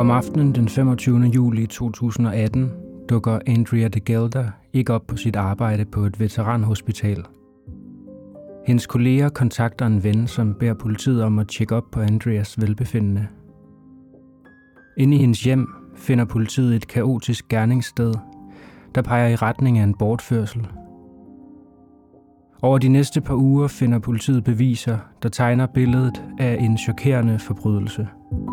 Om aftenen den 25. juli 2018 dukker Andrea de Gelder ikke op på sit arbejde på et veteranhospital. Hendes kolleger kontakter en ven, som beder politiet om at tjekke op på Andreas velbefindende. Inde i hendes hjem finder politiet et kaotisk gerningssted, der peger i retning af en bortførsel. Over de næste par uger finder politiet beviser, der tegner billedet af en chokerende forbrydelse –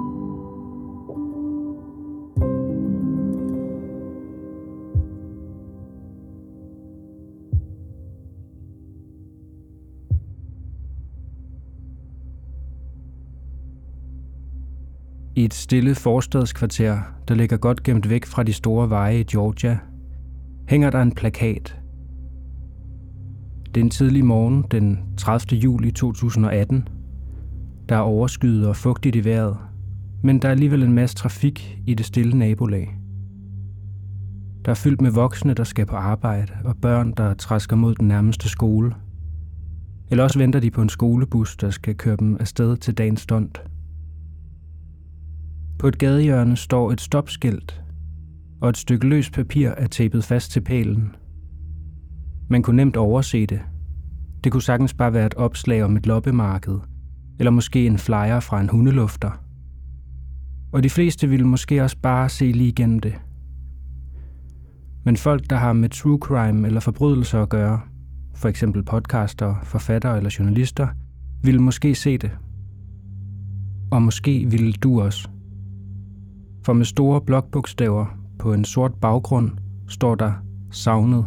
I et stille forstadskvarter, der ligger godt gemt væk fra de store veje i Georgia, hænger der en plakat. Det er en tidlig morgen den 30. juli 2018. Der er overskyet og fugtigt i vejret, men der er alligevel en masse trafik i det stille nabolag. Der er fyldt med voksne, der skal på arbejde, og børn, der træsker mod den nærmeste skole. Eller også venter de på en skolebus, der skal køre dem afsted til dagens stund. På et gadehjørne står et stopskilt, og et stykke løs papir er tapet fast til pælen. Man kunne nemt overse det. Det kunne sagtens bare være et opslag om et loppemarked, eller måske en flyer fra en hundelufter. Og de fleste ville måske også bare se lige igennem det. Men folk, der har med true crime eller forbrydelser at gøre, for eksempel podcaster, forfattere eller journalister, ville måske se det. Og måske ville du også. For med store blokbogstaver på en sort baggrund står der savnet.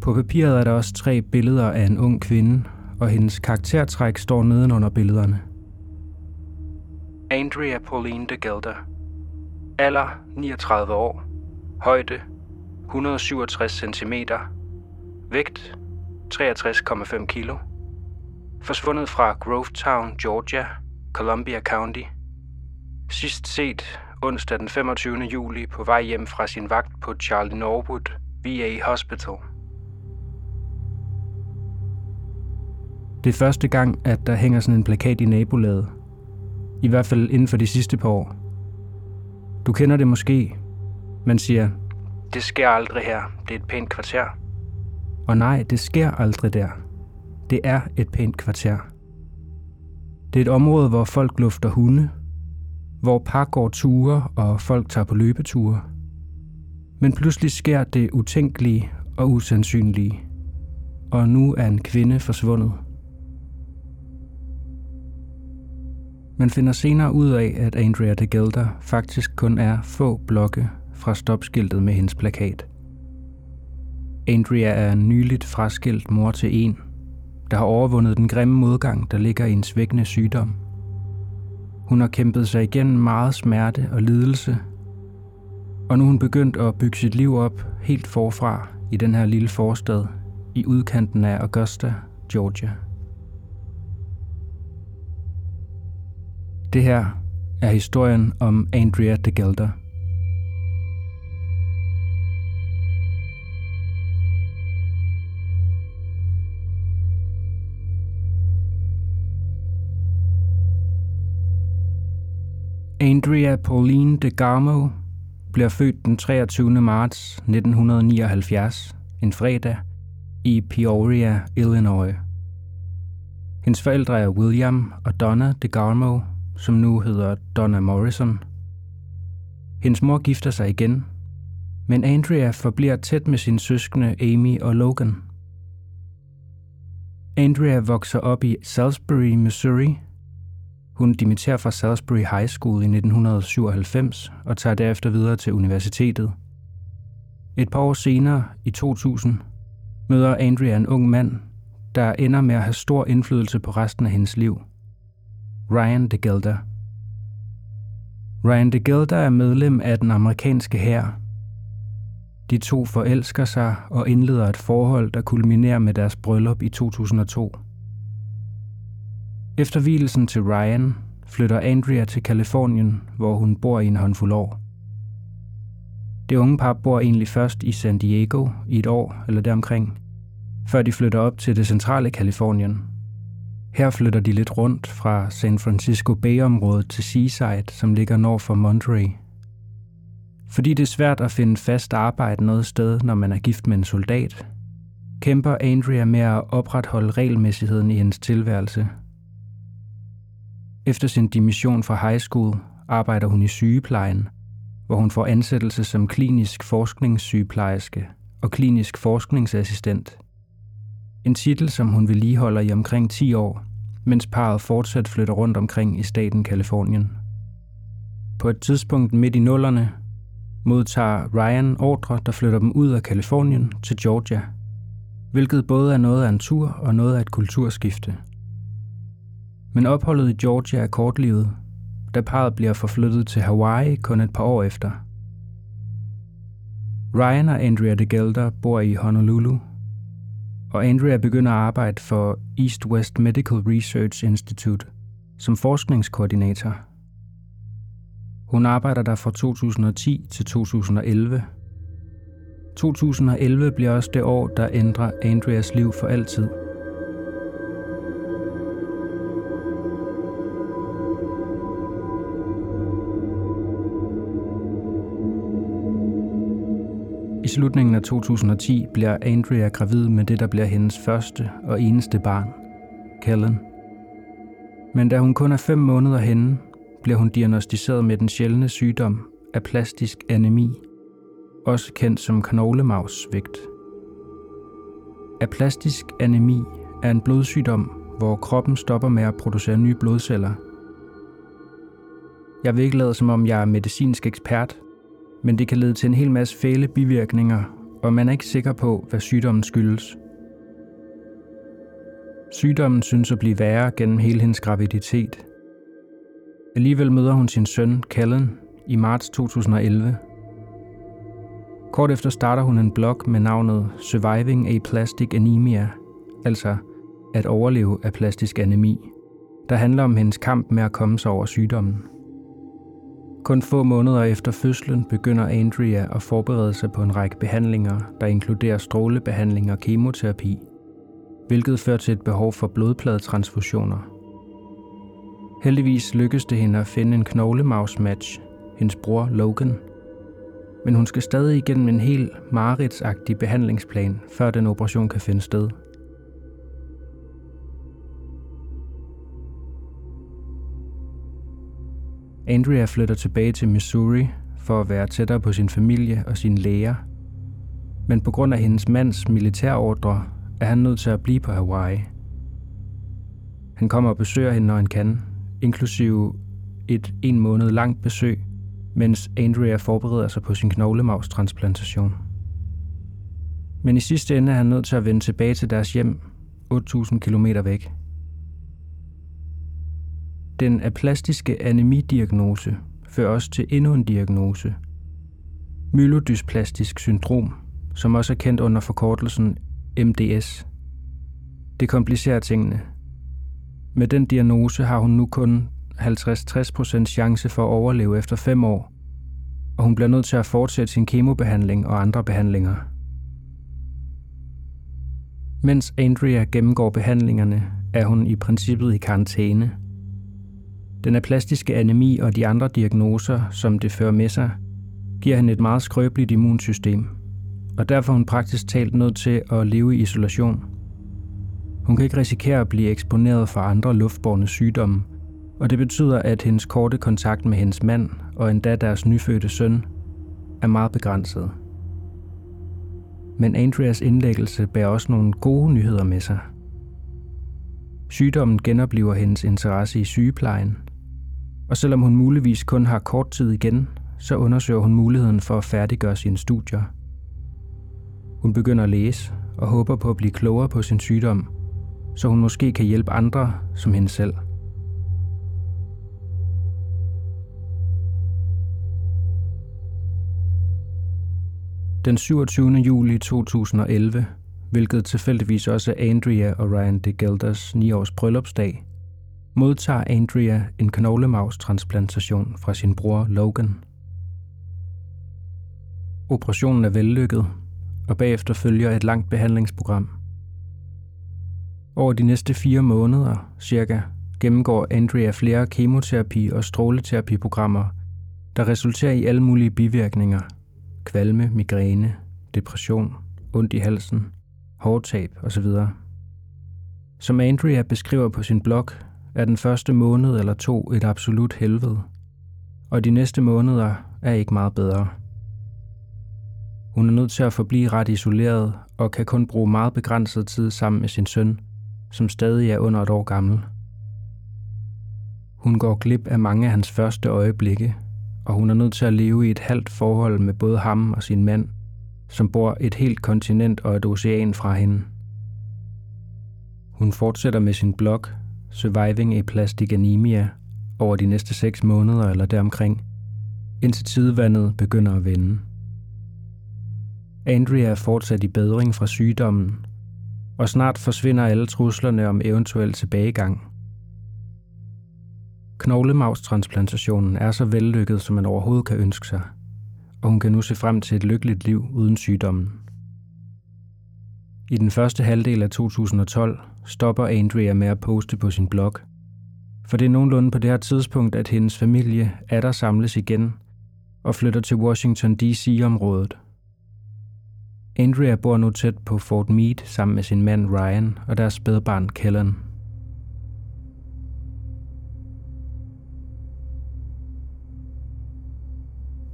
På papiret er der også tre billeder af en ung kvinde, og hendes karaktertræk står nedenunder billederne. Andrea Pauline de Gelder. Alder 39 år. Højde 167 cm. Vægt 63,5 kg. Forsvundet fra Grovetown, Georgia, Columbia County – Sidst set onsdag den 25. juli på vej hjem fra sin vagt på Charlie Norwood VA Hospital. Det er første gang, at der hænger sådan en plakat i nabolaget. I hvert fald inden for de sidste par år. Du kender det måske. Man siger, det sker aldrig her. Det er et pænt kvarter. Og nej, det sker aldrig der. Det er et pænt kvarter. Det er et område, hvor folk lufter hunde, hvor par går ture og folk tager på løbeture. Men pludselig sker det utænkelige og usandsynlige, og nu er en kvinde forsvundet. Man finder senere ud af, at Andrea de Gelder faktisk kun er få blokke fra stopskiltet med hendes plakat. Andrea er nyligt fraskilt mor til en, der har overvundet den grimme modgang, der ligger i en svækkende sygdom – hun har kæmpet sig igennem meget smerte og lidelse, og nu er hun begyndt at bygge sit liv op helt forfra i den her lille forstad i udkanten af Augusta, Georgia. Det her er historien om Andrea de Gelder – Andrea Pauline de Garmo bliver født den 23. marts 1979, en fredag, i Peoria, Illinois. Hendes forældre er William og Donna de Garmo, som nu hedder Donna Morrison. Hendes mor gifter sig igen, men Andrea forbliver tæt med sine søskende Amy og Logan. Andrea vokser op i Salisbury, Missouri, hun dimitterer fra Salisbury High School i 1997 og tager derefter videre til universitetet. Et par år senere, i 2000, møder Andrea en ung mand, der ender med at have stor indflydelse på resten af hendes liv. Ryan de Gelder. Ryan de Gelder er medlem af den amerikanske hær. De to forelsker sig og indleder et forhold, der kulminerer med deres bryllup i 2002. Efter hvilesen til Ryan flytter Andrea til Kalifornien, hvor hun bor i en håndfuld år. Det unge par bor egentlig først i San Diego i et år eller deromkring, før de flytter op til det centrale Kalifornien. Her flytter de lidt rundt fra San Francisco Bay-området til Seaside, som ligger nord for Monterey. Fordi det er svært at finde fast arbejde noget sted, når man er gift med en soldat, kæmper Andrea med at opretholde regelmæssigheden i hendes tilværelse. Efter sin dimission fra high school arbejder hun i sygeplejen, hvor hun får ansættelse som klinisk forskningssygeplejerske og klinisk forskningsassistent. En titel, som hun vedligeholder i omkring 10 år, mens parret fortsat flytter rundt omkring i staten Kalifornien. På et tidspunkt midt i nullerne modtager Ryan ordre, der flytter dem ud af Kalifornien til Georgia, hvilket både er noget af en tur og noget af et kulturskifte. Men opholdet i Georgia er kortlivet, da parret bliver forflyttet til Hawaii kun et par år efter. Ryan og Andrea de Gelder bor i Honolulu, og Andrea begynder at arbejde for East West Medical Research Institute som forskningskoordinator. Hun arbejder der fra 2010 til 2011. 2011 bliver også det år, der ændrer Andreas liv for altid – slutningen af 2010 bliver Andrea gravid med det, der bliver hendes første og eneste barn, Kellen. Men da hun kun er fem måneder henne, bliver hun diagnostiseret med den sjældne sygdom af plastisk anemi, også kendt som knoglemavssvigt. Aplastisk anemi er en blodsygdom, hvor kroppen stopper med at producere nye blodceller. Jeg vil ikke lade som om jeg er medicinsk ekspert, men det kan lede til en hel masse fæle bivirkninger, og man er ikke sikker på, hvad sygdommen skyldes. Sygdommen synes at blive værre gennem hele hendes graviditet. Alligevel møder hun sin søn, Callen, i marts 2011. Kort efter starter hun en blog med navnet Surviving a Plastic Anemia, altså at overleve af plastisk anemi, der handler om hendes kamp med at komme sig over sygdommen. Kun få måneder efter fødslen begynder Andrea at forberede sig på en række behandlinger, der inkluderer strålebehandling og kemoterapi, hvilket fører til et behov for blodpladetransfusioner. Heldigvis lykkes det hende at finde en knoglemavsmatch, hendes bror Logan. Men hun skal stadig igennem en helt mareridsagtig behandlingsplan, før den operation kan finde sted – Andrea flytter tilbage til Missouri for at være tættere på sin familie og sine læger. Men på grund af hendes mands militærordre er han nødt til at blive på Hawaii. Han kommer og besøger hende, når han kan, inklusive et en måned langt besøg, mens Andrea forbereder sig på sin knoglemavstransplantation. Men i sidste ende er han nødt til at vende tilbage til deres hjem, 8.000 km væk. Den aplastiske anemidiagnose fører også til endnu en diagnose. Myelodysplastisk syndrom, som også er kendt under forkortelsen MDS. Det komplicerer tingene. Med den diagnose har hun nu kun 50-60% chance for at overleve efter 5 år, og hun bliver nødt til at fortsætte sin kemobehandling og andre behandlinger. Mens Andrea gennemgår behandlingerne, er hun i princippet i karantæne – den aplastiske anemi og de andre diagnoser, som det fører med sig, giver hende et meget skrøbeligt immunsystem, og derfor er hun praktisk talt nødt til at leve i isolation. Hun kan ikke risikere at blive eksponeret for andre luftborne sygdomme, og det betyder, at hendes korte kontakt med hendes mand og endda deres nyfødte søn er meget begrænset. Men Andreas indlæggelse bærer også nogle gode nyheder med sig. Sygdommen genoplever hendes interesse i sygeplejen, og selvom hun muligvis kun har kort tid igen, så undersøger hun muligheden for at færdiggøre sine studier. Hun begynder at læse og håber på at blive klogere på sin sygdom, så hun måske kan hjælpe andre som hende selv. Den 27. juli 2011, hvilket tilfældigvis også er Andrea og Ryan de Gelders 9-års bryllupsdag, modtager Andrea en knoglemavstransplantation fra sin bror Logan. Operationen er vellykket, og bagefter følger et langt behandlingsprogram. Over de næste fire måneder, cirka, gennemgår Andrea flere kemoterapi- og stråleterapiprogrammer, der resulterer i alle mulige bivirkninger. Kvalme, migræne, depression, ondt i halsen, hårdtab osv. Som Andrea beskriver på sin blog, er den første måned eller to et absolut helvede, og de næste måneder er ikke meget bedre. Hun er nødt til at forblive ret isoleret og kan kun bruge meget begrænset tid sammen med sin søn, som stadig er under et år gammel. Hun går glip af mange af hans første øjeblikke, og hun er nødt til at leve i et halvt forhold med både ham og sin mand, som bor et helt kontinent og et ocean fra hende. Hun fortsætter med sin blog, Surviving a Plastic Anemia, over de næste 6 måneder eller deromkring, indtil tidevandet begynder at vende. Andrea er fortsat i bedring fra sygdommen, og snart forsvinder alle truslerne om eventuel tilbagegang. Knoglemavstransplantationen er så vellykket, som man overhovedet kan ønske sig, og hun kan nu se frem til et lykkeligt liv uden sygdommen. I den første halvdel af 2012 stopper Andrea med at poste på sin blog, for det er nogenlunde på det her tidspunkt, at hendes familie er der samles igen og flytter til Washington D.C.-området. Andrea bor nu tæt på Fort Meade sammen med sin mand Ryan og deres spædbarn Kellen.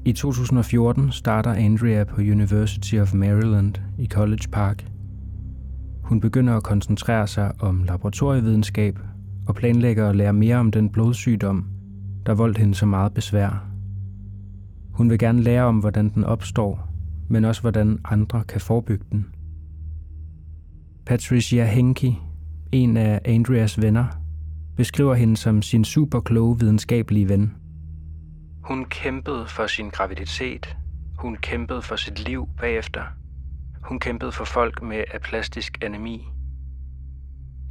I 2014 starter Andrea på University of Maryland i College Park. Hun begynder at koncentrere sig om laboratorievidenskab og planlægger at lære mere om den blodsygdom, der voldt hende så meget besvær. Hun vil gerne lære om, hvordan den opstår, men også hvordan andre kan forebygge den. Patricia Henke, en af Andreas venner, beskriver hende som sin super kloge videnskabelige ven. Hun kæmpede for sin graviditet. Hun kæmpede for sit liv bagefter. Hun kæmpede for folk med aplastisk anemi.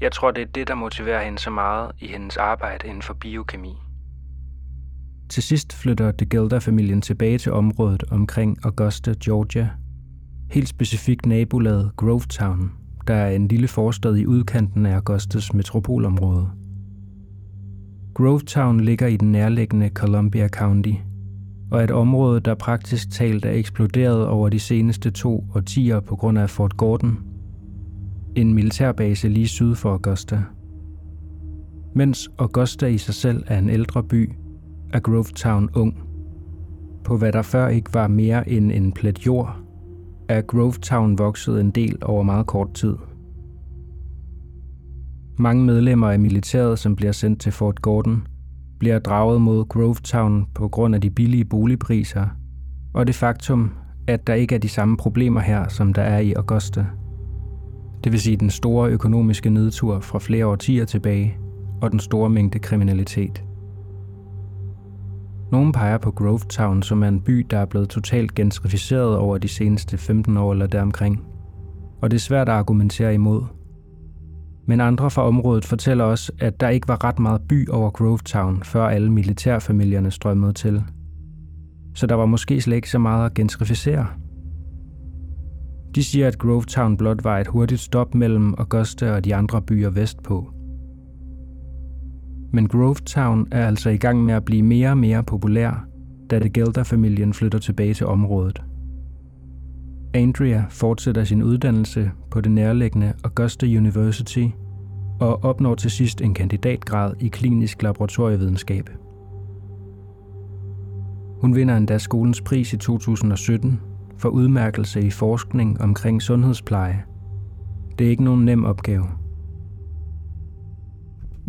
Jeg tror, det er det, der motiverer hende så meget i hendes arbejde inden for biokemi. Til sidst flytter de Gelder-familien tilbage til området omkring Augusta, Georgia. Helt specifikt nabolaget Grovetown, der er en lille forstad i udkanten af Augustas metropolområde. Grovetown ligger i den nærliggende Columbia County, og et område, der praktisk talt er eksploderet over de seneste to årtier på grund af Fort Gordon, en militærbase lige syd for Augusta. Mens Augusta i sig selv er en ældre by, er Grovetown ung. På hvad der før ikke var mere end en plet jord, er Grovetown vokset en del over meget kort tid. Mange medlemmer af militæret, som bliver sendt til Fort Gordon, bliver draget mod Grovetown på grund af de billige boligpriser, og det faktum, at der ikke er de samme problemer her, som der er i Augusta. Det vil sige den store økonomiske nedtur fra flere årtier tilbage, og den store mængde kriminalitet. Nogle peger på Grovetown, som er en by, der er blevet totalt gentrificeret over de seneste 15 år eller deromkring. Og det er svært at argumentere imod. Men andre fra området fortæller os, at der ikke var ret meget by over Grovetown, før alle militærfamilierne strømmede til. Så der var måske slet ikke så meget at gentrificere. De siger, at Grovetown blot var et hurtigt stop mellem Augusta og de andre byer vestpå – men Grovetown er altså i gang med at blive mere og mere populær, da det Gelder-familien flytter tilbage til området. Andrea fortsætter sin uddannelse på det nærliggende Augusta University og opnår til sidst en kandidatgrad i klinisk laboratorievidenskab. Hun vinder endda skolens pris i 2017 for udmærkelse i forskning omkring sundhedspleje. Det er ikke nogen nem opgave –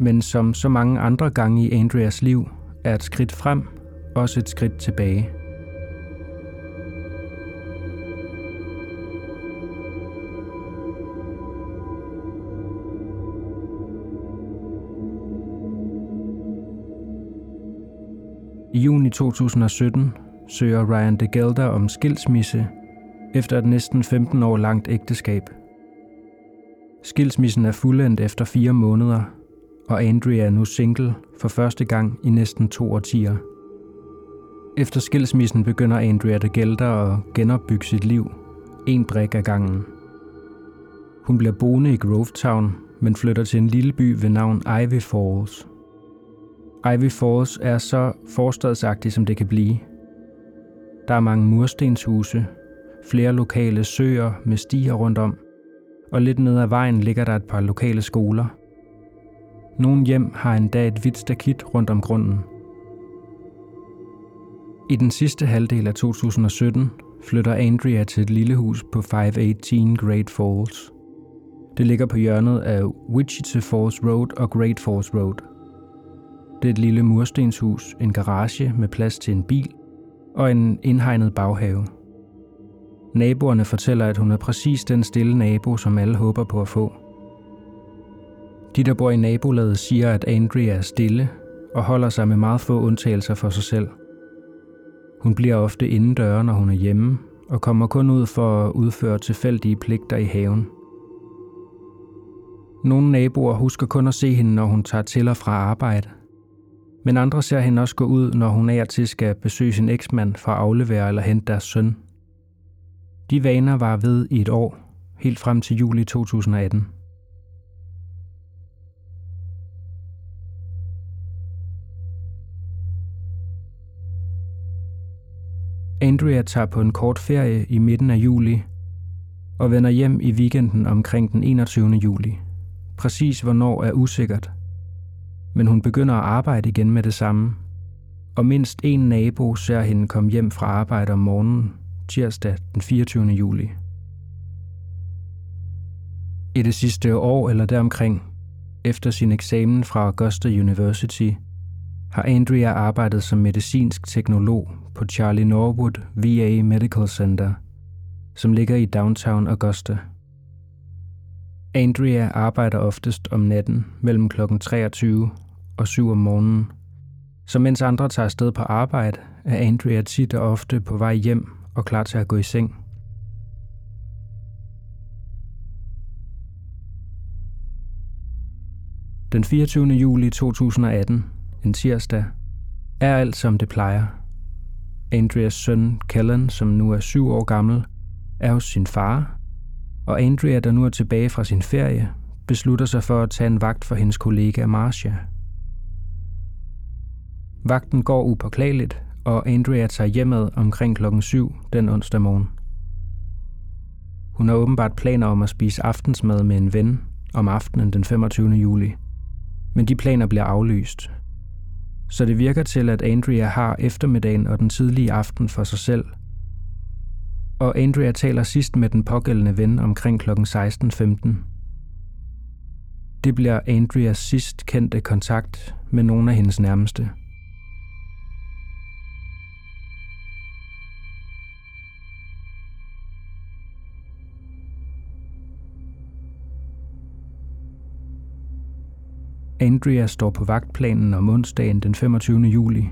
men som så mange andre gange i Andreas liv, er et skridt frem også et skridt tilbage. I juni 2017 søger Ryan de Gelder om skilsmisse efter et næsten 15 år langt ægteskab. Skilsmissen er fuldendt efter fire måneder, og Andrea er nu single for første gang i næsten to årtier. Efter skilsmissen begynder Andrea de Gelder at genopbygge sit liv, en brik ad gangen. Hun bliver boende i Grovetown men flytter til en lille by ved navn Ivy Falls. Ivy Falls er så forstadsagtig, som det kan blive. Der er mange murstenshuse, flere lokale søer med stier rundt om, og lidt ned ad vejen ligger der et par lokale skoler. Nogle hjem har endda et hvidt stakit rundt om grunden. I den sidste halvdel af 2017 flytter Andrea til et lille hus på 518 Great Falls. Det ligger på hjørnet af Wichita Falls Road og Great Falls Road. Det er et lille murstenshus, en garage med plads til en bil og en indhegnet baghave. Naboerne fortæller, at hun er præcis den stille nabo, som alle håber på at få. De, der bor i nabolaget, siger, at Andrea er stille og holder sig med meget få undtagelser for sig selv. Hun bliver ofte indendør, når hun er hjemme, og kommer kun ud for at udføre tilfældige pligter i haven. Nogle naboer husker kun at se hende, når hun tager til og fra arbejde. Men andre ser hende også gå ud, når hun er til skal besøge sin eksmand for at aflevere eller hente deres søn. De vaner var ved i et år, helt frem til juli 2018. Andrea tager på en kort ferie i midten af juli og vender hjem i weekenden omkring den 21. juli. Præcis hvornår er usikkert, men hun begynder at arbejde igen med det samme, og mindst en nabo ser hende komme hjem fra arbejde om morgenen tirsdag den 24. juli. I det sidste år eller deromkring, efter sin eksamen fra Augusta University, har Andrea arbejdet som medicinsk teknolog på Charlie Norwood VA Medical Center, som ligger i downtown Augusta. Andrea arbejder oftest om natten mellem kl. 23 og 7 om morgenen, så mens andre tager afsted på arbejde, er Andrea tit og ofte på vej hjem og klar til at gå i seng. Den 24. juli 2018, en tirsdag, er alt som det plejer. Andreas søn Kellen, som nu er syv år gammel, er hos sin far, og Andrea, der nu er tilbage fra sin ferie, beslutter sig for at tage en vagt for hendes kollega Marcia. Vagten går upåklageligt, og Andrea tager hjemad omkring klokken 7 den onsdag morgen. Hun har åbenbart planer om at spise aftensmad med en ven om aftenen den 25. juli, men de planer bliver aflyst. Så det virker til, at Andrea har eftermiddagen og den tidlige aften for sig selv. Og Andrea taler sidst med den pågældende ven omkring kl. 16.15. Det bliver Andreas sidst kendte kontakt med nogle af hendes nærmeste – Andrea står på vagtplanen om onsdagen den 25. juli.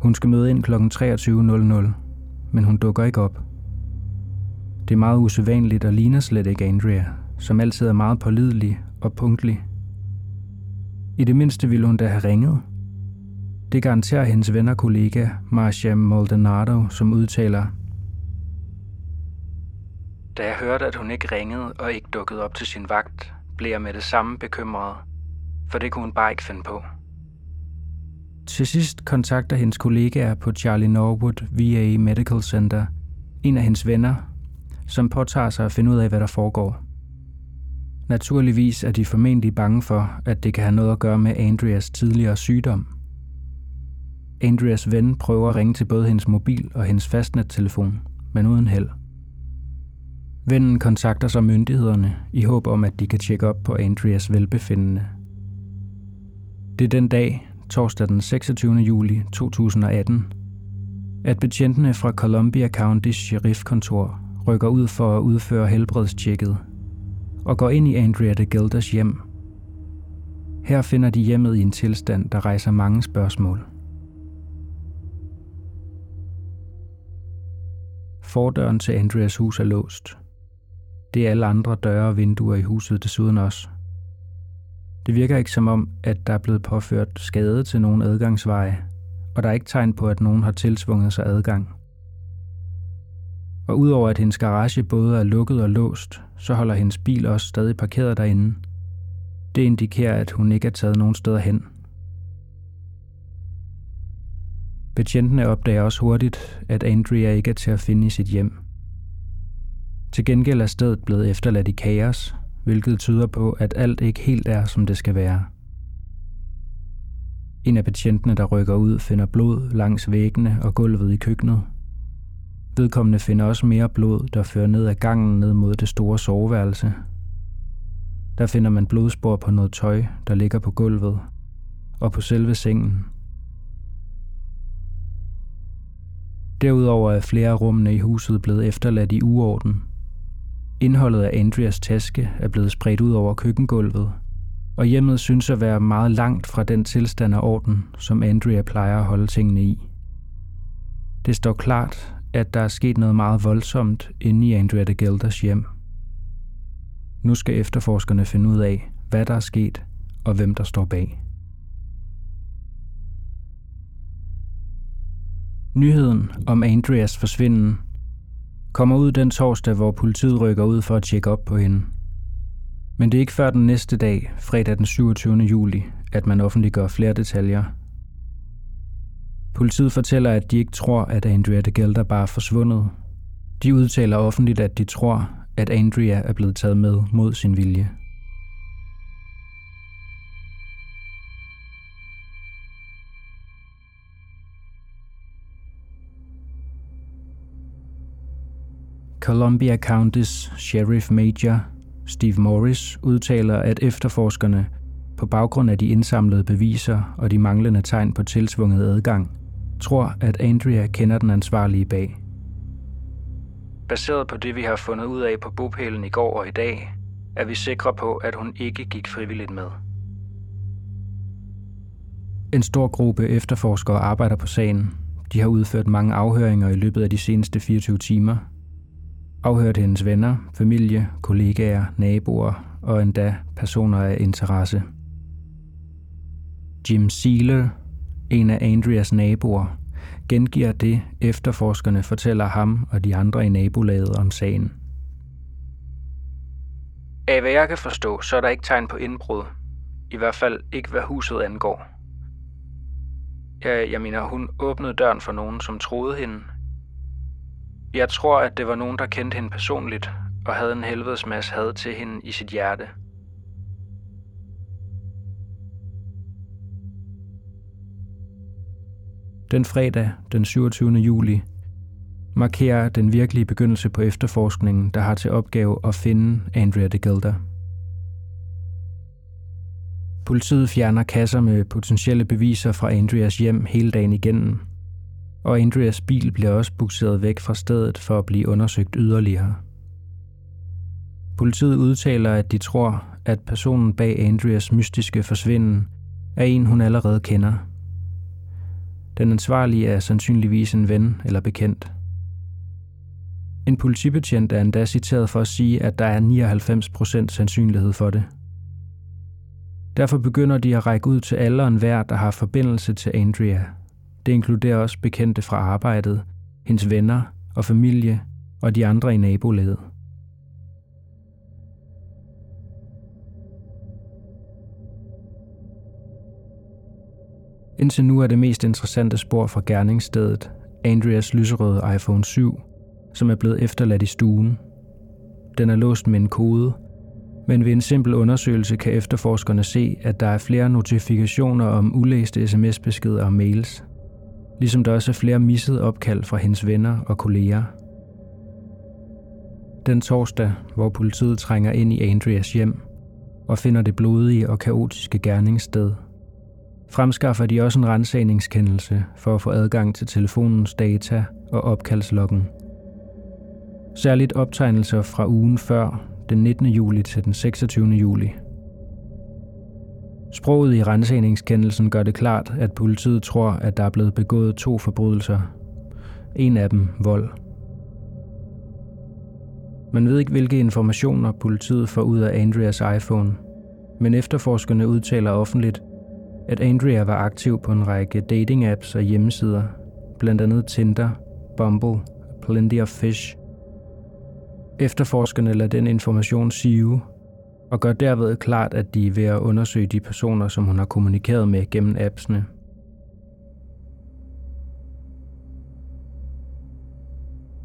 Hun skal møde ind kl. 23.00, men hun dukker ikke op. Det er meget usædvanligt og ligner slet ikke Andrea, som altid er meget pålidelig og punktlig. I det mindste ville hun da have ringet. Det garanterer hendes ven og kollega Marcia Maldonado, som udtaler Da jeg hørte, at hun ikke ringede og ikke dukkede op til sin vagt, blev jeg med det samme bekymret for det kunne hun bare ikke finde på. Til sidst kontakter hendes kollegaer på Charlie Norwood VA Medical Center en af hendes venner, som påtager sig at finde ud af, hvad der foregår. Naturligvis er de formentlig bange for, at det kan have noget at gøre med Andreas tidligere sygdom. Andreas ven prøver at ringe til både hendes mobil og hendes fastnettelefon, men uden held. Vennen kontakter så myndighederne i håb om, at de kan tjekke op på Andreas velbefindende – det er den dag, torsdag den 26. juli 2018, at betjentene fra Columbia County Sheriffkontor rykker ud for at udføre helbredstjekket og går ind i Andrea de Gelders hjem. Her finder de hjemmet i en tilstand, der rejser mange spørgsmål. Fordøren til Andreas hus er låst. Det er alle andre døre og vinduer i huset desuden også – det virker ikke som om, at der er blevet påført skade til nogen adgangsveje, og der er ikke tegn på, at nogen har tilsvunget sig adgang. Og udover at hendes garage både er lukket og låst, så holder hendes bil også stadig parkeret derinde, Det indikerer, at hun ikke er taget nogen steder hen. Betjentene opdager også hurtigt, at Andrea ikke er til at finde i sit hjem. Til gengæld er stedet blevet efterladt i kaos, hvilket tyder på, at alt ikke helt er, som det skal være. En af patientene, der rykker ud, finder blod langs væggene og gulvet i køkkenet. Vedkommende finder også mere blod, der fører ned ad gangen ned mod det store soveværelse. Der finder man blodspor på noget tøj, der ligger på gulvet, og på selve sengen. Derudover er flere af rummene i huset blevet efterladt i uorden. Indholdet af Andreas taske er blevet spredt ud over køkkengulvet, og hjemmet synes at være meget langt fra den tilstand af orden, som Andrea plejer at holde tingene i. Det står klart, at der er sket noget meget voldsomt inde i Andrea de Gelders hjem. Nu skal efterforskerne finde ud af, hvad der er sket og hvem der står bag. Nyheden om Andreas forsvinden kommer ud den torsdag, hvor politiet rykker ud for at tjekke op på hende. Men det er ikke før den næste dag, fredag den 27. juli, at man offentliggør flere detaljer. Politiet fortæller, at de ikke tror, at Andrea de Gelder bare er forsvundet. De udtaler offentligt, at de tror, at Andrea er blevet taget med mod sin vilje. Columbia County's Sheriff Major Steve Morris udtaler, at efterforskerne på baggrund af de indsamlede beviser og de manglende tegn på tilsvunget adgang, tror, at Andrea kender den ansvarlige bag. Baseret på det, vi har fundet ud af på bopælen i går og i dag, er vi sikre på, at hun ikke gik frivilligt med. En stor gruppe efterforskere arbejder på sagen. De har udført mange afhøringer i løbet af de seneste 24 timer, afhørt hendes venner, familie, kollegaer, naboer og endda personer af interesse. Jim Sealer, en af Andreas naboer, gengiver det, efterforskerne fortæller ham og de andre i nabolaget om sagen. Af hvad jeg kan forstå, så er der ikke tegn på indbrud. I hvert fald ikke, hvad huset angår. Jeg, jeg mener, hun åbnede døren for nogen, som troede hende, jeg tror, at det var nogen, der kendte hende personligt og havde en helvedes masse had til hende i sit hjerte. Den fredag, den 27. juli, markerer den virkelige begyndelse på efterforskningen, der har til opgave at finde Andrea de Gilder. Politiet fjerner kasser med potentielle beviser fra Andreas hjem hele dagen igennem – og Andreas bil bliver også bukseret væk fra stedet for at blive undersøgt yderligere. Politiet udtaler, at de tror, at personen bag Andreas mystiske forsvinden er en, hun allerede kender. Den ansvarlige er sandsynligvis en ven eller bekendt. En politibetjent er endda citeret for at sige, at der er 99% sandsynlighed for det. Derfor begynder de at række ud til alle og enhver, der har forbindelse til Andrea – det inkluderer også bekendte fra arbejdet, hendes venner og familie og de andre i nabolaget. Indtil nu er det mest interessante spor fra gerningsstedet Andreas lyserøde iPhone 7, som er blevet efterladt i stuen. Den er låst med en kode, men ved en simpel undersøgelse kan efterforskerne se, at der er flere notifikationer om ulæste sms-beskeder og mails – ligesom der også er flere missede opkald fra hendes venner og kolleger. Den torsdag, hvor politiet trænger ind i Andreas hjem og finder det blodige og kaotiske gerningssted, fremskaffer de også en rensagningskendelse for at få adgang til telefonens data og opkaldsloggen. Særligt optegnelser fra ugen før, den 19. juli til den 26. juli – Sproget i rensagningskendelsen gør det klart, at politiet tror, at der er blevet begået to forbrydelser. En af dem vold. Man ved ikke, hvilke informationer politiet får ud af Andreas iPhone, men efterforskerne udtaler offentligt, at Andrea var aktiv på en række dating-apps og hjemmesider, blandt andet Tinder, Bumble, Plenty of Fish. Efterforskerne lader den information sive og gør derved klart, at de er ved at undersøge de personer, som hun har kommunikeret med gennem appsene.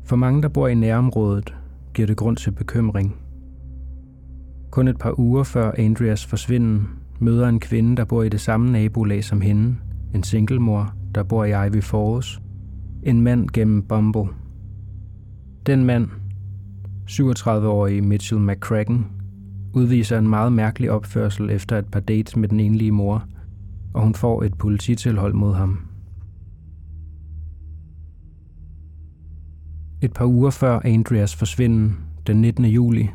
For mange, der bor i nærområdet, giver det grund til bekymring. Kun et par uger før Andreas forsvinden, møder en kvinde, der bor i det samme nabolag som hende, en singlemor, der bor i Ivy Falls, en mand gennem Bumble. Den mand, 37-årige Mitchell McCracken, udviser en meget mærkelig opførsel efter et par dates med den enlige mor, og hun får et polititilhold mod ham. Et par uger før Andreas forsvinden, den 19. juli,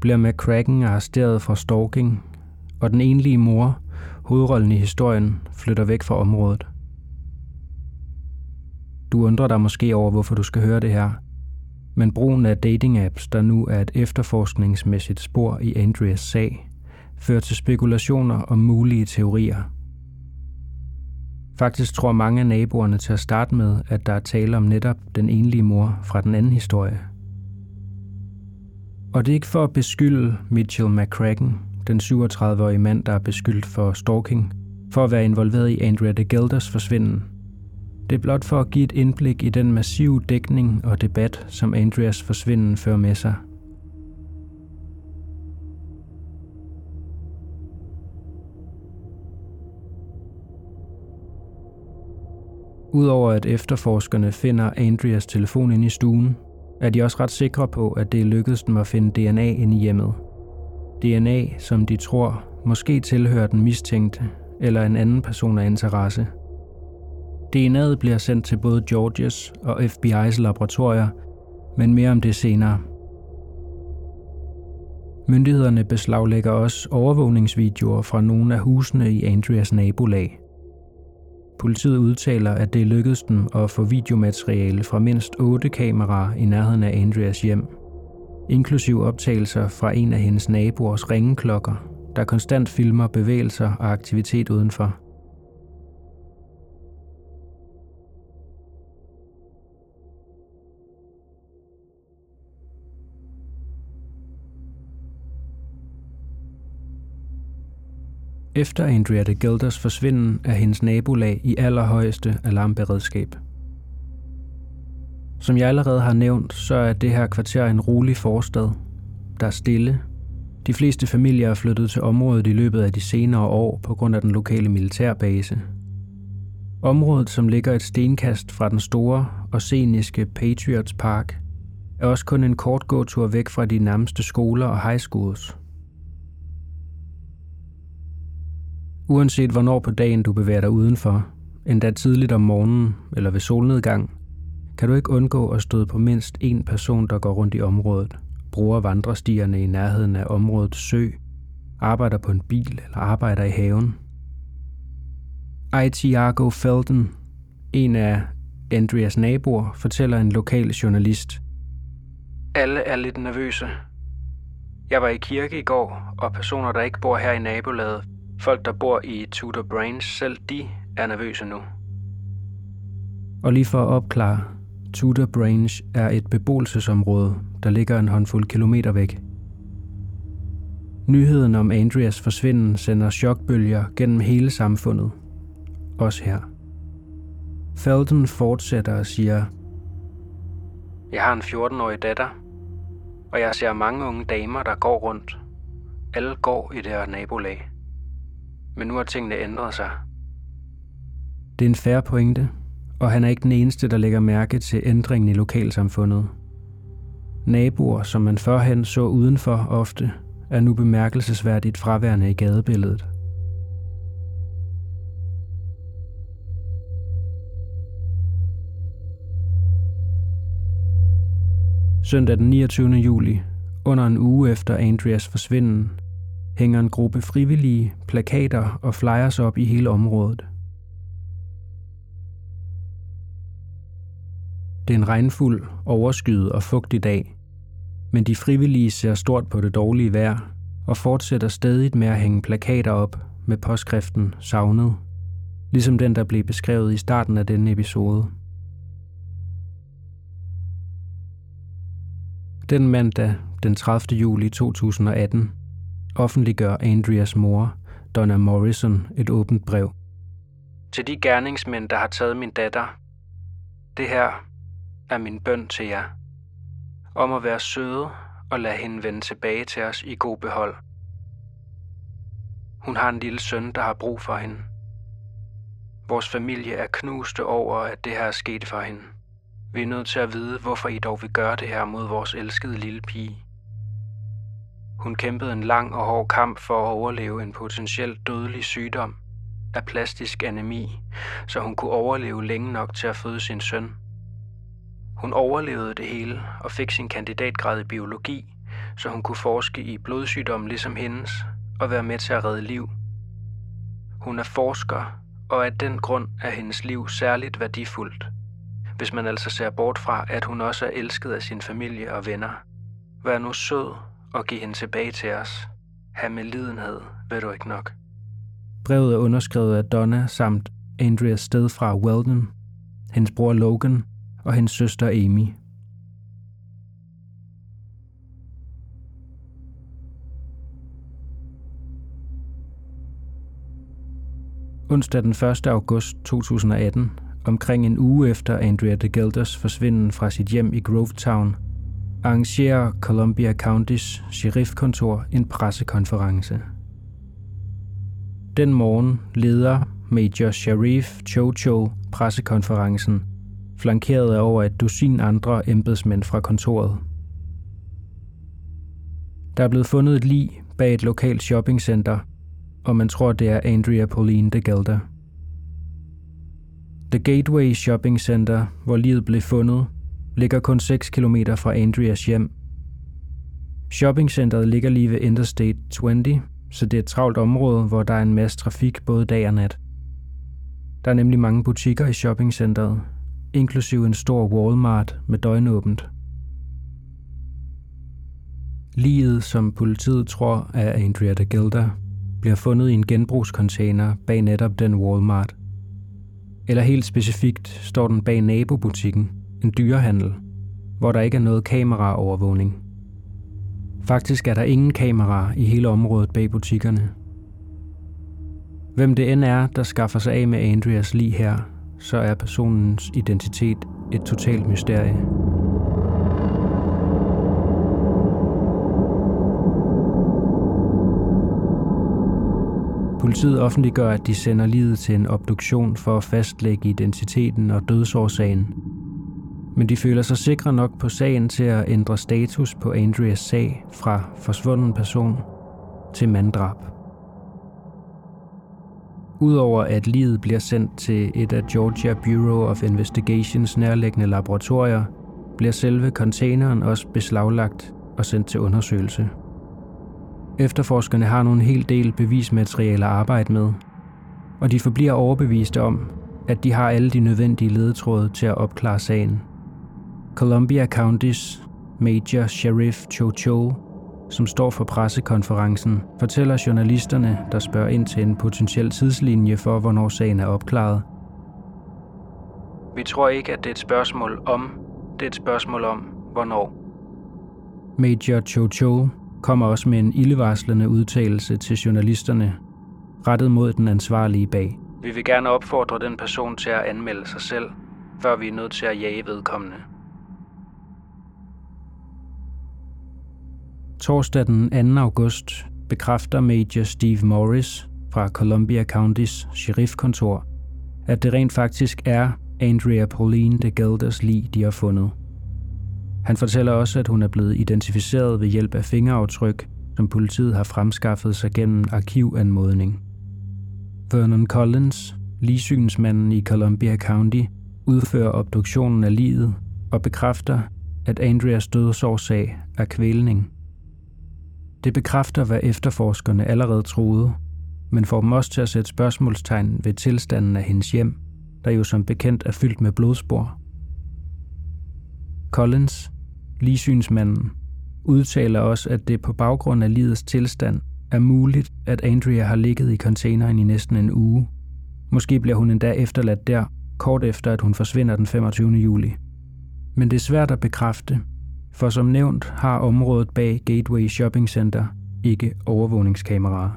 bliver McCracken arresteret for stalking, og den enlige mor, hovedrollen i historien, flytter væk fra området. Du undrer dig måske over, hvorfor du skal høre det her, men brugen af dating-apps, der nu er et efterforskningsmæssigt spor i Andreas sag, fører til spekulationer om mulige teorier. Faktisk tror mange af naboerne til at starte med, at der er tale om netop den enlige mor fra den anden historie. Og det er ikke for at beskylde Mitchell McCracken, den 37-årige mand, der er beskyldt for stalking, for at være involveret i Andrea de Gelders forsvinden – det er blot for at give et indblik i den massive dækning og debat, som Andreas forsvinden fører med sig. Udover at efterforskerne finder Andreas telefon inde i stuen, er de også ret sikre på, at det er lykkedes dem at finde DNA inde i hjemmet. DNA, som de tror måske tilhører den mistænkte eller en anden person af interesse – DNA'et bliver sendt til både Georges og FBI's laboratorier, men mere om det senere. Myndighederne beslaglægger også overvågningsvideoer fra nogle af husene i Andreas nabolag. Politiet udtaler, at det lykkedes dem at få videomateriale fra mindst otte kameraer i nærheden af Andreas hjem, inklusiv optagelser fra en af hendes naboers ringeklokker, der konstant filmer bevægelser og aktivitet udenfor. Efter Andrea de Gelders forsvinden er hendes nabolag i allerhøjeste alarmberedskab. Som jeg allerede har nævnt, så er det her kvarter en rolig forstad. Der er stille. De fleste familier er flyttet til området i løbet af de senere år på grund af den lokale militærbase. Området, som ligger et stenkast fra den store og sceniske Patriots Park, er også kun en kort gåtur væk fra de nærmeste skoler og high schools – Uanset hvornår på dagen du bevæger dig udenfor, endda tidligt om morgenen eller ved solnedgang, kan du ikke undgå at støde på mindst en person, der går rundt i området, bruger vandrestierne i nærheden af områdets sø, arbejder på en bil eller arbejder i haven. Aitiago Felden, en af Andreas naboer, fortæller en lokal journalist. Alle er lidt nervøse. Jeg var i kirke i går, og personer, der ikke bor her i nabolaget, Folk, der bor i Tudor Branch, selv de er nervøse nu. Og lige for at opklare, Tudor Branch er et beboelsesområde, der ligger en håndfuld kilometer væk. Nyheden om Andreas forsvinden sender chokbølger gennem hele samfundet. Også her. Felton fortsætter og siger, Jeg har en 14-årig datter, og jeg ser mange unge damer, der går rundt. Alle går i det her nabolag men nu har tingene ændret sig. Det er en færre pointe, og han er ikke den eneste, der lægger mærke til ændringen i lokalsamfundet. Naboer, som man førhen så udenfor ofte, er nu bemærkelsesværdigt fraværende i gadebilledet. Søndag den 29. juli, under en uge efter Andreas forsvinden, hænger en gruppe frivillige plakater og flyers op i hele området. Det er en regnfuld, overskyet og fugtig dag, men de frivillige ser stort på det dårlige vejr og fortsætter stadig med at hænge plakater op med påskriften savnet, ligesom den, der blev beskrevet i starten af denne episode. Den mandag, den 30. juli 2018, offentliggør Andreas mor, Donna Morrison, et åbent brev. Til de gerningsmænd, der har taget min datter. Det her er min bøn til jer. Om at være søde og lade hende vende tilbage til os i god behold. Hun har en lille søn, der har brug for hende. Vores familie er knuste over, at det her er sket for hende. Vi er nødt til at vide, hvorfor I dog vil gøre det her mod vores elskede lille pige. Hun kæmpede en lang og hård kamp for at overleve en potentielt dødelig sygdom af plastisk anemi, så hun kunne overleve længe nok til at føde sin søn. Hun overlevede det hele og fik sin kandidatgrad i biologi, så hun kunne forske i blodsygdomme ligesom hendes og være med til at redde liv. Hun er forsker, og af den grund er hendes liv særligt værdifuldt. Hvis man altså ser bort fra, at hun også er elsket af sin familie og venner. Vær nu sød og giv hende tilbage til os. Ha' med lidenhed, ved du ikke nok. Brevet er underskrevet af Donna samt Andrea sted fra Weldon, hendes bror Logan og hendes søster Amy. Onsdag den 1. august 2018, omkring en uge efter Andrea de Gelders forsvinden fra sit hjem i Grovetown, arrangerer Columbia County's sheriffkontor en pressekonference. Den morgen leder Major Sheriff Chocho pressekonferencen, flankeret af over et dusin andre embedsmænd fra kontoret. Der er blevet fundet et lig bag et lokalt shoppingcenter, og man tror, det er Andrea Pauline de Gelder. The Gateway Shopping Center, hvor livet blev fundet, ligger kun 6 km fra Andreas hjem. Shoppingcenteret ligger lige ved Interstate 20, så det er et travlt område, hvor der er en masse trafik både dag og nat. Der er nemlig mange butikker i shoppingcenteret, inklusive en stor Walmart med døgnåbent. Liget, som politiet tror er Andrea de Gilda, bliver fundet i en genbrugscontainer bag netop den Walmart. Eller helt specifikt står den bag nabobutikken, en dyrehandel, hvor der ikke er noget kameraovervågning. Faktisk er der ingen kameraer i hele området bag butikkerne. Hvem det end er, der skaffer sig af med Andreas lige her, så er personens identitet et totalt mysterie. Politiet offentliggør, at de sender livet til en obduktion for at fastlægge identiteten og dødsårsagen. Men de føler sig sikre nok på sagen til at ændre status på Andreas sag fra forsvunden person til manddrab. Udover at livet bliver sendt til et af Georgia Bureau of Investigations nærliggende laboratorier, bliver selve containeren også beslaglagt og sendt til undersøgelse. Efterforskerne har nu en hel del bevismateriale at arbejde med, og de forbliver overbeviste om, at de har alle de nødvendige ledetråde til at opklare sagen. Columbia County's Major Sheriff Cho Cho, som står for pressekonferencen, fortæller journalisterne, der spørger ind til en potentiel tidslinje for, hvornår sagen er opklaret. Vi tror ikke, at det er et spørgsmål om, det er et spørgsmål om, hvornår. Major Cho Cho kommer også med en ildevarslende udtalelse til journalisterne, rettet mod den ansvarlige bag. Vi vil gerne opfordre den person til at anmelde sig selv, før vi er nødt til at jage vedkommende. Torsdag den 2. august bekræfter Major Steve Morris fra Columbia County's sheriffkontor, at det rent faktisk er Andrea Pauline de Gelders lig, de har fundet. Han fortæller også, at hun er blevet identificeret ved hjælp af fingeraftryk, som politiet har fremskaffet sig gennem arkivanmodning. Vernon Collins, ligsynsmanden i Columbia County, udfører obduktionen af livet og bekræfter, at Andreas dødsårsag er kvælning. Det bekræfter, hvad efterforskerne allerede troede, men får dem også til at sætte spørgsmålstegn ved tilstanden af hendes hjem, der jo som bekendt er fyldt med blodspor. Collins, ligsynsmanden, udtaler også, at det på baggrund af livets tilstand er muligt, at Andrea har ligget i containeren i næsten en uge. Måske bliver hun endda efterladt der, kort efter at hun forsvinder den 25. juli. Men det er svært at bekræfte, for som nævnt har området bag Gateway Shopping Center ikke overvågningskameraer.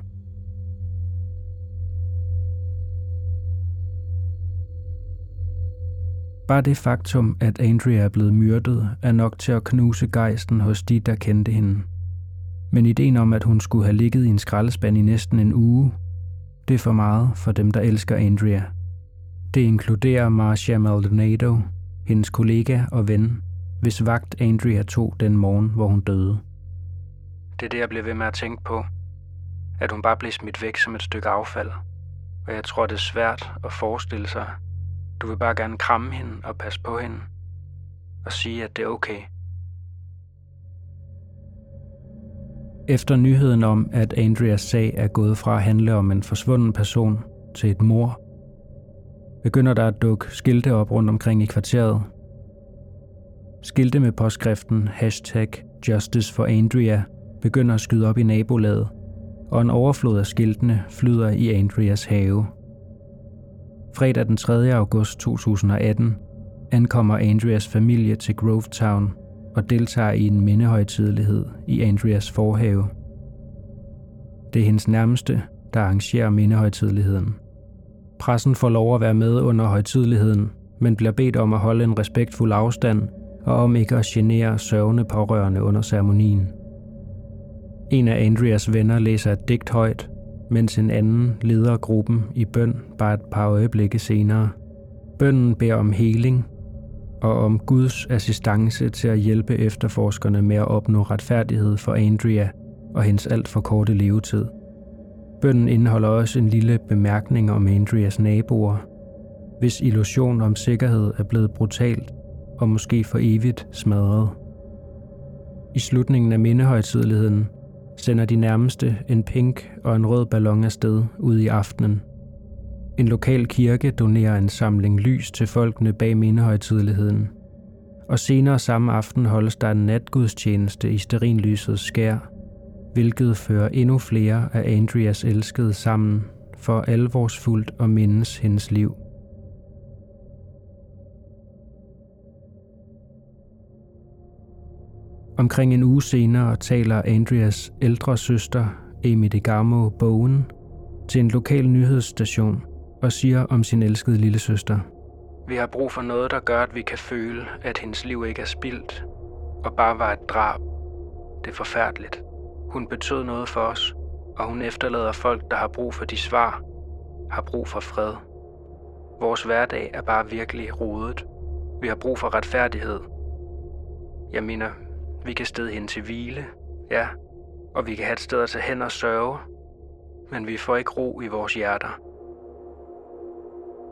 Bare det faktum, at Andrea er blevet myrdet, er nok til at knuse gejsten hos de, der kendte hende. Men ideen om, at hun skulle have ligget i en skraldespand i næsten en uge, det er for meget for dem, der elsker Andrea. Det inkluderer Marcia Maldonado, hendes kollega og ven, hvis vagt Andrea tog den morgen, hvor hun døde. Det er det, jeg bliver ved med at tænke på. At hun bare blev smidt væk som et stykke affald. Og jeg tror, det er svært at forestille sig. Du vil bare gerne kramme hende og passe på hende. Og sige, at det er okay. Efter nyheden om, at Andreas sag er gået fra at handle om en forsvunden person til et mor, begynder der at dukke skilte op rundt omkring i kvarteret. Skilte med påskriften hashtag Justice for Andrea begynder at skyde op i nabolaget, og en overflod af skiltene flyder i Andreas have. Fredag den 3. august 2018 ankommer Andreas familie til Grovetown og deltager i en mindehøjtidelighed i Andreas forhave. Det er hendes nærmeste, der arrangerer mindehøjtideligheden. Pressen får lov at være med under højtideligheden, men bliver bedt om at holde en respektfuld afstand og om ikke at genere sørgende pårørende under ceremonien. En af Andreas venner læser et digt højt, mens en anden leder gruppen i bøn bare et par øjeblikke senere. Bønnen beder om heling og om Guds assistance til at hjælpe efterforskerne med at opnå retfærdighed for Andrea og hendes alt for korte levetid. Bønnen indeholder også en lille bemærkning om Andreas naboer, hvis illusion om sikkerhed er blevet brutalt og måske for evigt smadret. I slutningen af mindehøjtideligheden sender de nærmeste en pink og en rød ballon afsted ud i aftenen. En lokal kirke donerer en samling lys til folkene bag mindehøjtideligheden. Og senere samme aften holdes der en natgudstjeneste i sterinlysets skær, hvilket fører endnu flere af Andreas elskede sammen for alvorsfuldt at mindes hendes liv. Omkring en uge senere taler Andreas ældre søster, Amy DeGarmo Bowen, til en lokal nyhedsstation og siger om sin elskede lille søster. Vi har brug for noget, der gør, at vi kan føle, at hendes liv ikke er spildt og bare var et drab. Det er forfærdeligt. Hun betød noget for os, og hun efterlader folk, der har brug for de svar, har brug for fred. Vores hverdag er bare virkelig rodet. Vi har brug for retfærdighed. Jeg mener, vi kan stede hen til hvile, ja, og vi kan have et sted at tage hen og sørge, men vi får ikke ro i vores hjerter.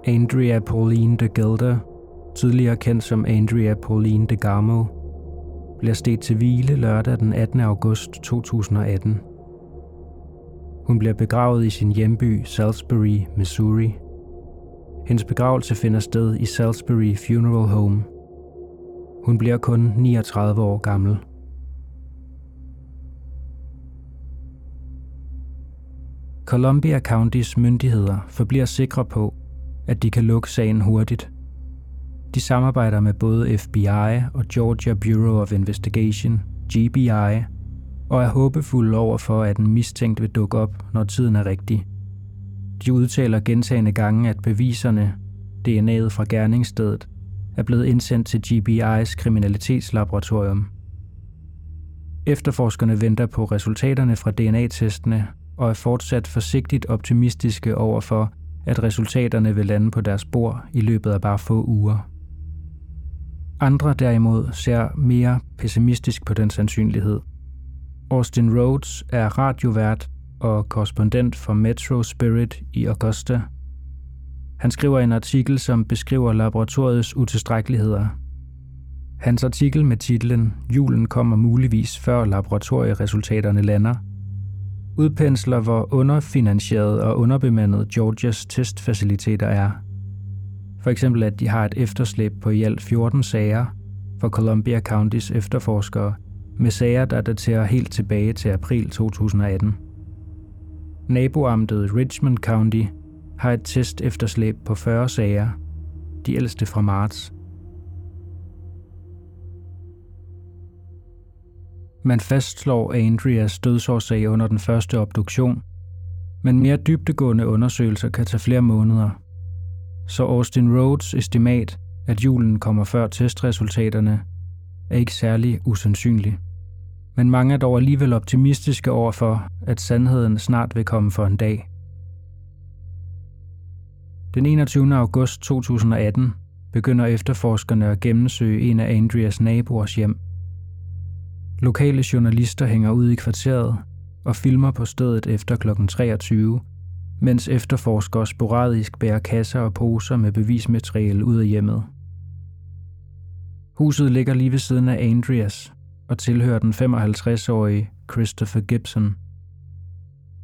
Andrea Pauline de Gelder, tidligere kendt som Andrea Pauline de Gamo, bliver stedt til hvile lørdag den 18. august 2018. Hun bliver begravet i sin hjemby Salisbury, Missouri. Hendes begravelse finder sted i Salisbury Funeral Home – hun bliver kun 39 år gammel. Columbia Countys myndigheder forbliver sikre på, at de kan lukke sagen hurtigt. De samarbejder med både FBI og Georgia Bureau of Investigation, GBI, og er håbefulde over for, at en mistænkt vil dukke op, når tiden er rigtig. De udtaler gentagende gange, at beviserne, DNA'et fra gerningsstedet, er blevet indsendt til GBI's kriminalitetslaboratorium. Efterforskerne venter på resultaterne fra DNA-testene og er fortsat forsigtigt optimistiske over for, at resultaterne vil lande på deres bord i løbet af bare få uger. Andre derimod ser mere pessimistisk på den sandsynlighed. Austin Rhodes er radiovært og korrespondent for Metro Spirit i Augusta – han skriver en artikel, som beskriver laboratoriets utilstrækkeligheder. Hans artikel med titlen Julen kommer muligvis før laboratorieresultaterne lander, udpensler hvor underfinansieret og underbemandet Georgias testfaciliteter er. For eksempel at de har et efterslæb på i alt 14 sager for Columbia Countys efterforskere, med sager, der daterer helt tilbage til april 2018. Naboamtet Richmond County har et test efterslæb på 40 sager, de ældste fra marts. Man fastslår Andreas dødsårsag under den første obduktion, men mere dybtegående undersøgelser kan tage flere måneder. Så Austin Rhodes estimat, at julen kommer før testresultaterne, er ikke særlig usandsynlig. Men mange er dog alligevel optimistiske over for, at sandheden snart vil komme for en dag. Den 21. august 2018 begynder efterforskerne at gennemsøge en af Andreas naboers hjem. Lokale journalister hænger ud i kvarteret og filmer på stedet efter kl. 23, mens efterforskere sporadisk bærer kasser og poser med bevismateriale ud af hjemmet. Huset ligger lige ved siden af Andreas og tilhører den 55-årige Christopher Gibson.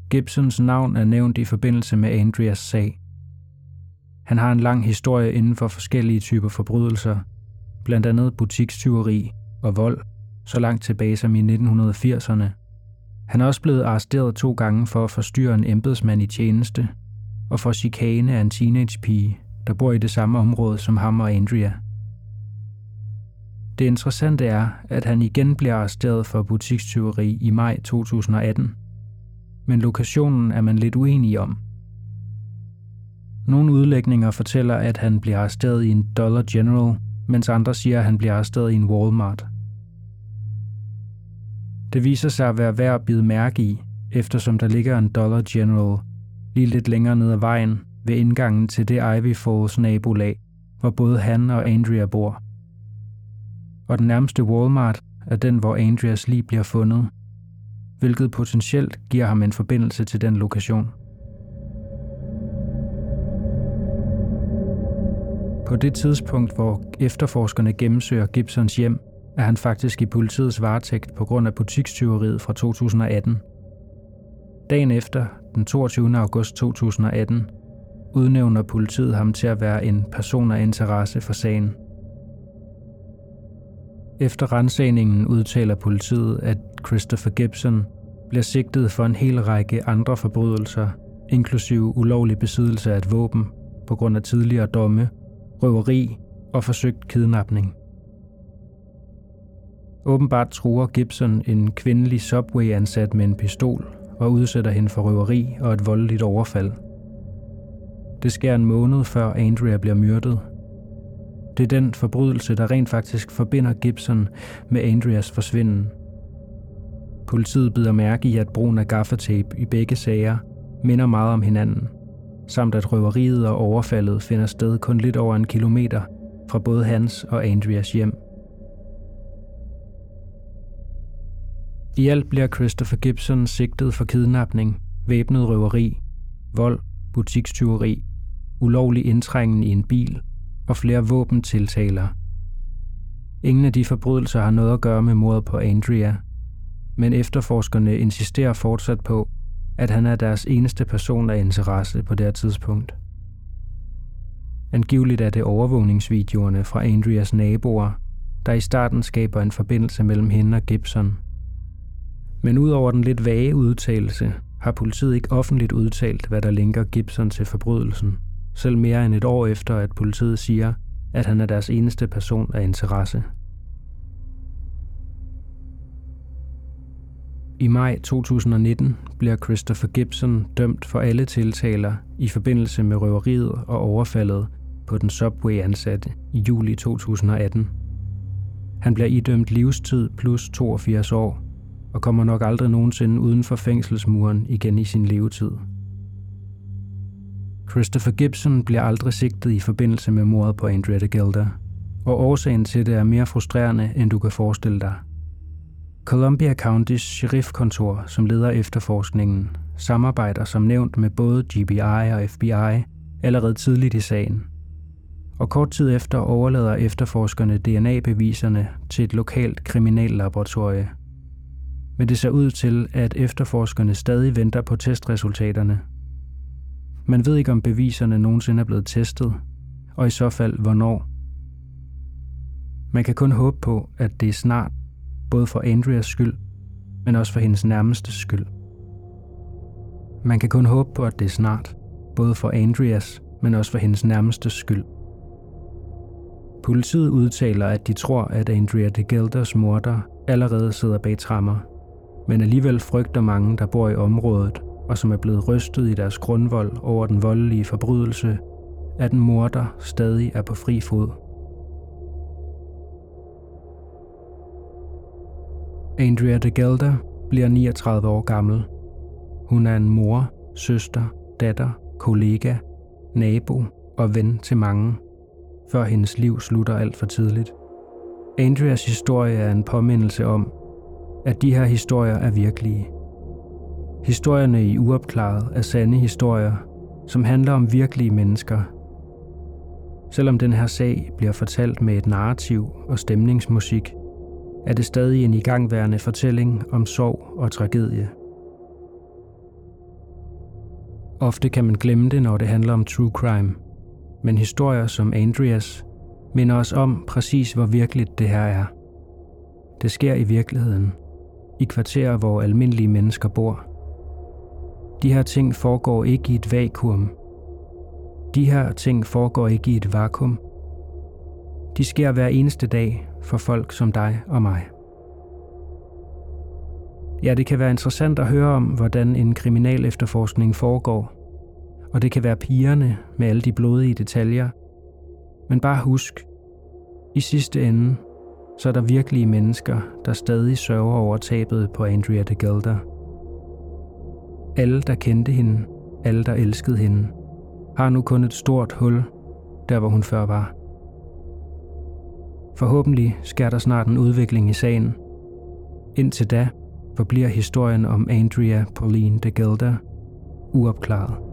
Gibsons navn er nævnt i forbindelse med Andreas sag. Han har en lang historie inden for forskellige typer forbrydelser, blandt andet butikstyveri og vold, så langt tilbage som i 1980'erne. Han er også blevet arresteret to gange for at forstyrre en embedsmand i tjeneste, og for chikane af en teenagepige, der bor i det samme område som ham og Andrea. Det interessante er, at han igen bliver arresteret for butikstyveri i maj 2018, men lokationen er man lidt uenig om – nogle udlægninger fortæller, at han bliver arresteret i en Dollar General, mens andre siger, at han bliver arresteret i en Walmart. Det viser sig at være værd at bide mærke i, eftersom der ligger en Dollar General lige lidt længere ned ad vejen ved indgangen til det Ivy Falls nabolag, hvor både han og Andrea bor. Og den nærmeste Walmart er den, hvor Andreas lige bliver fundet, hvilket potentielt giver ham en forbindelse til den lokation. På det tidspunkt, hvor efterforskerne gennemsøger Gibsons hjem, er han faktisk i politiets varetægt på grund af butikstyveriet fra 2018. Dagen efter, den 22. august 2018, udnævner politiet ham til at være en person af interesse for sagen. Efter rensagningen udtaler politiet, at Christopher Gibson bliver sigtet for en hel række andre forbrydelser, inklusive ulovlig besiddelse af et våben på grund af tidligere domme røveri og forsøgt kidnapning. Åbenbart truer Gibson en kvindelig Subway-ansat med en pistol og udsætter hende for røveri og et voldeligt overfald. Det sker en måned før Andrea bliver myrdet. Det er den forbrydelse, der rent faktisk forbinder Gibson med Andreas forsvinden. Politiet bider mærke i, at brugen af gaffatape i begge sager minder meget om hinanden – samt at røveriet og overfaldet finder sted kun lidt over en kilometer fra både hans og Andreas hjem. I alt bliver Christopher Gibson sigtet for kidnapning, væbnet røveri, vold, butikstyveri, ulovlig indtrængen i en bil og flere våbentiltaler. Ingen af de forbrydelser har noget at gøre med mordet på Andrea, men efterforskerne insisterer fortsat på, at han er deres eneste person af interesse på det her tidspunkt. Angiveligt er det overvågningsvideoerne fra Andreas naboer, der i starten skaber en forbindelse mellem hende og Gibson. Men udover den lidt vage udtalelse, har politiet ikke offentligt udtalt, hvad der linker Gibson til forbrydelsen, selv mere end et år efter, at politiet siger, at han er deres eneste person af interesse. I maj 2019 bliver Christopher Gibson dømt for alle tiltaler i forbindelse med røveriet og overfaldet på den Subway-ansatte i juli 2018. Han bliver idømt livstid plus 82 år og kommer nok aldrig nogensinde uden for fængselsmuren igen i sin levetid. Christopher Gibson bliver aldrig sigtet i forbindelse med mordet på Andrea Gilder, og årsagen til det er mere frustrerende, end du kan forestille dig – Columbia Countys sheriffkontor, som leder efterforskningen, samarbejder som nævnt med både GBI og FBI allerede tidligt i sagen. Og kort tid efter overlader efterforskerne DNA-beviserne til et lokalt kriminallaboratorie. Men det ser ud til, at efterforskerne stadig venter på testresultaterne. Man ved ikke, om beviserne nogensinde er blevet testet, og i så fald hvornår. Man kan kun håbe på, at det er snart, både for Andreas skyld, men også for hendes nærmeste skyld. Man kan kun håbe på, at det er snart, både for Andreas, men også for hendes nærmeste skyld. Politiet udtaler, at de tror, at Andrea de Gelders morder allerede sidder bag trammer, men alligevel frygter mange, der bor i området, og som er blevet rystet i deres grundvold over den voldelige forbrydelse, at en morder stadig er på fri fod. Andrea de Gelder bliver 39 år gammel. Hun er en mor, søster, datter, kollega, nabo og ven til mange, før hendes liv slutter alt for tidligt. Andreas historie er en påmindelse om, at de her historier er virkelige. Historierne i Uopklaret er sande historier, som handler om virkelige mennesker. Selvom den her sag bliver fortalt med et narrativ og stemningsmusik, er det stadig en igangværende fortælling om sorg og tragedie. Ofte kan man glemme det, når det handler om true crime, men historier som Andreas minder os om præcis, hvor virkeligt det her er. Det sker i virkeligheden, i kvarterer, hvor almindelige mennesker bor. De her ting foregår ikke i et vakuum. De her ting foregår ikke i et vakuum. De sker hver eneste dag for folk som dig og mig. Ja, det kan være interessant at høre om, hvordan en kriminal efterforskning foregår. Og det kan være pigerne med alle de blodige detaljer. Men bare husk, i sidste ende, så er der virkelige mennesker, der stadig sørger over tabet på Andrea de Gelder. Alle, der kendte hende, alle, der elskede hende, har nu kun et stort hul, der hvor hun før var. Forhåbentlig sker der snart en udvikling i sagen. Indtil da forbliver historien om Andrea Pauline de Gelder uopklaret.